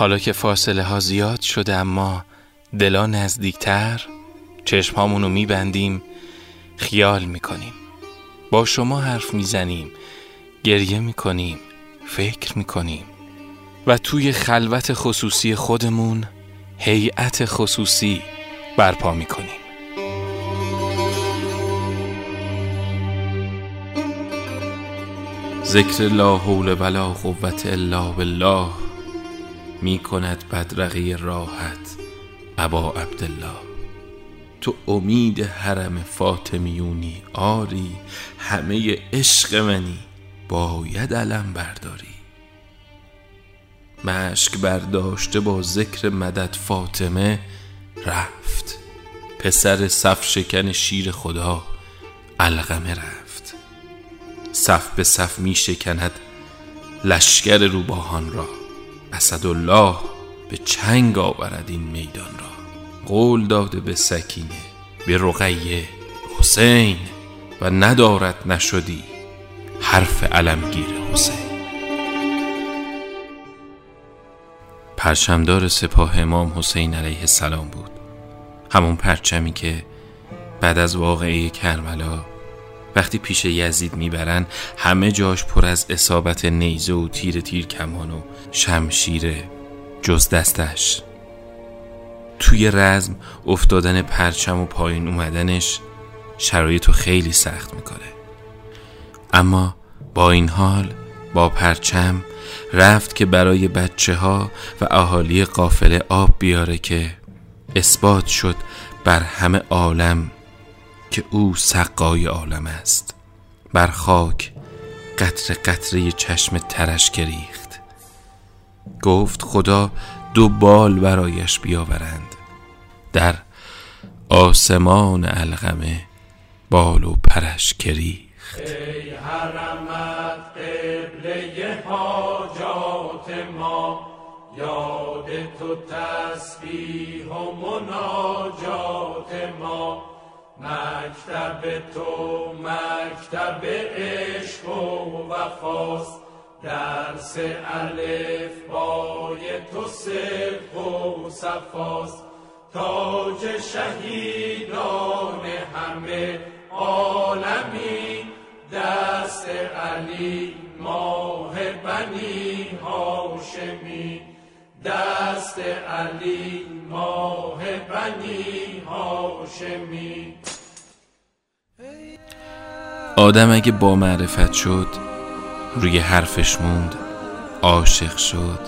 حالا که فاصله ها زیاد شده اما دلا نزدیکتر چشم هامونو میبندیم خیال می‌کنیم. با شما حرف می‌زنیم گریه می‌کنیم فکر می‌کنیم. و توی خلوت خصوصی خودمون هیئت خصوصی برپا می‌کنیم. ذکر لا حول ولا قوت الا بالله. می کند بدرقی راحت ابا عبدالله. تو امید حرم فاطمیونی آری همه عشق منی باید علم برداری. مشک برداشته با ذکر مدد فاطمه رفت. پسر صف شکن شیر خدا علقمه رفت. صف به صف می شکند لشکر روباهان را. اسدالله به چنگ آورد این میدان را. قول داده به سکینه به رقیه حسین و ندارد نشدی حرف علمگیر حسین. پرچمدار سپاه امام حسین علیه السلام بود. همون پرچمی که بعد از واقعه کربلا وقتی پیش یزید می‌برن همه جاش پر از اصابت نیزه و تیر تیر کمان و شمشیره جز دستش. توی رزم افتادن پرچم و پایین اومدنش شرایط خیلی سخت می‌کنه. اما با این حال با پرچم رفت که برای بچه ها و اهالی قافله آب بیاره که اثبات شد بر همه عالم که او سقای عالم است. بر خاک قطر قطره چشم ترش گریخت گفت خدا دو بال برایش بیاورند. در آسمان الغمه بال و پرش گریخت ای حرمت قبله حاجات ما یاد تو تسبیح و مناجات ما. مکتب تو مکتب عشق و وفاست. درس الف بای تو صدق و صفاست. تاج شهیدان همه عالمی. دست علی ماه بنی هاشمی. دست علی ماه بنی هاشمی. آدم اگه با معرفت شد روی حرفش موند عاشق شد.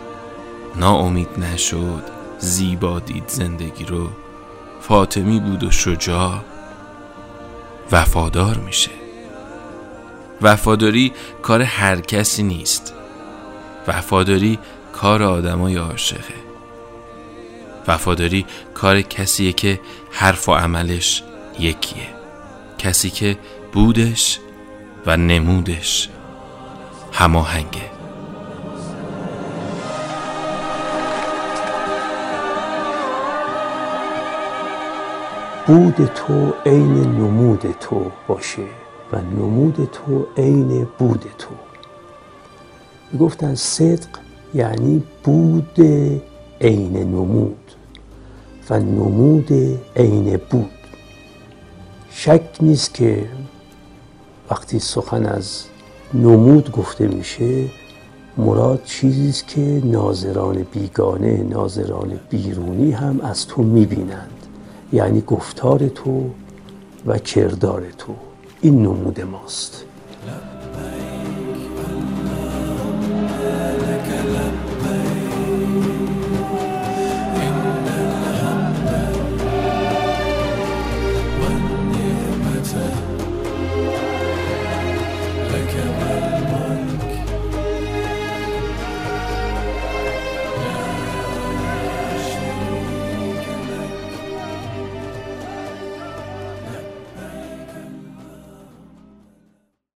ناامید نشد زیبا دید زندگی رو. فاطمی بود و شجاع وفادار میشه. وفاداری کار هر کسی نیست. وفاداری کار آدمای عاشقه. وفاداری کار کسیه که حرف و عملش یکیه. کسی که بودش و نمودش هماهنگه. بود تو عین نمود تو باشه و نمود تو عین بود تو. گفتن صدق یعنی بود عین نمود. و نمود عین بود. شک نیست که وقتی سخن از نمود گفته میشه مراد چیزی است که ناظران بیگانه ناظران بیرونی هم از تو می‌بینند. یعنی گفتار تو و کردار تو. این نمود ماست.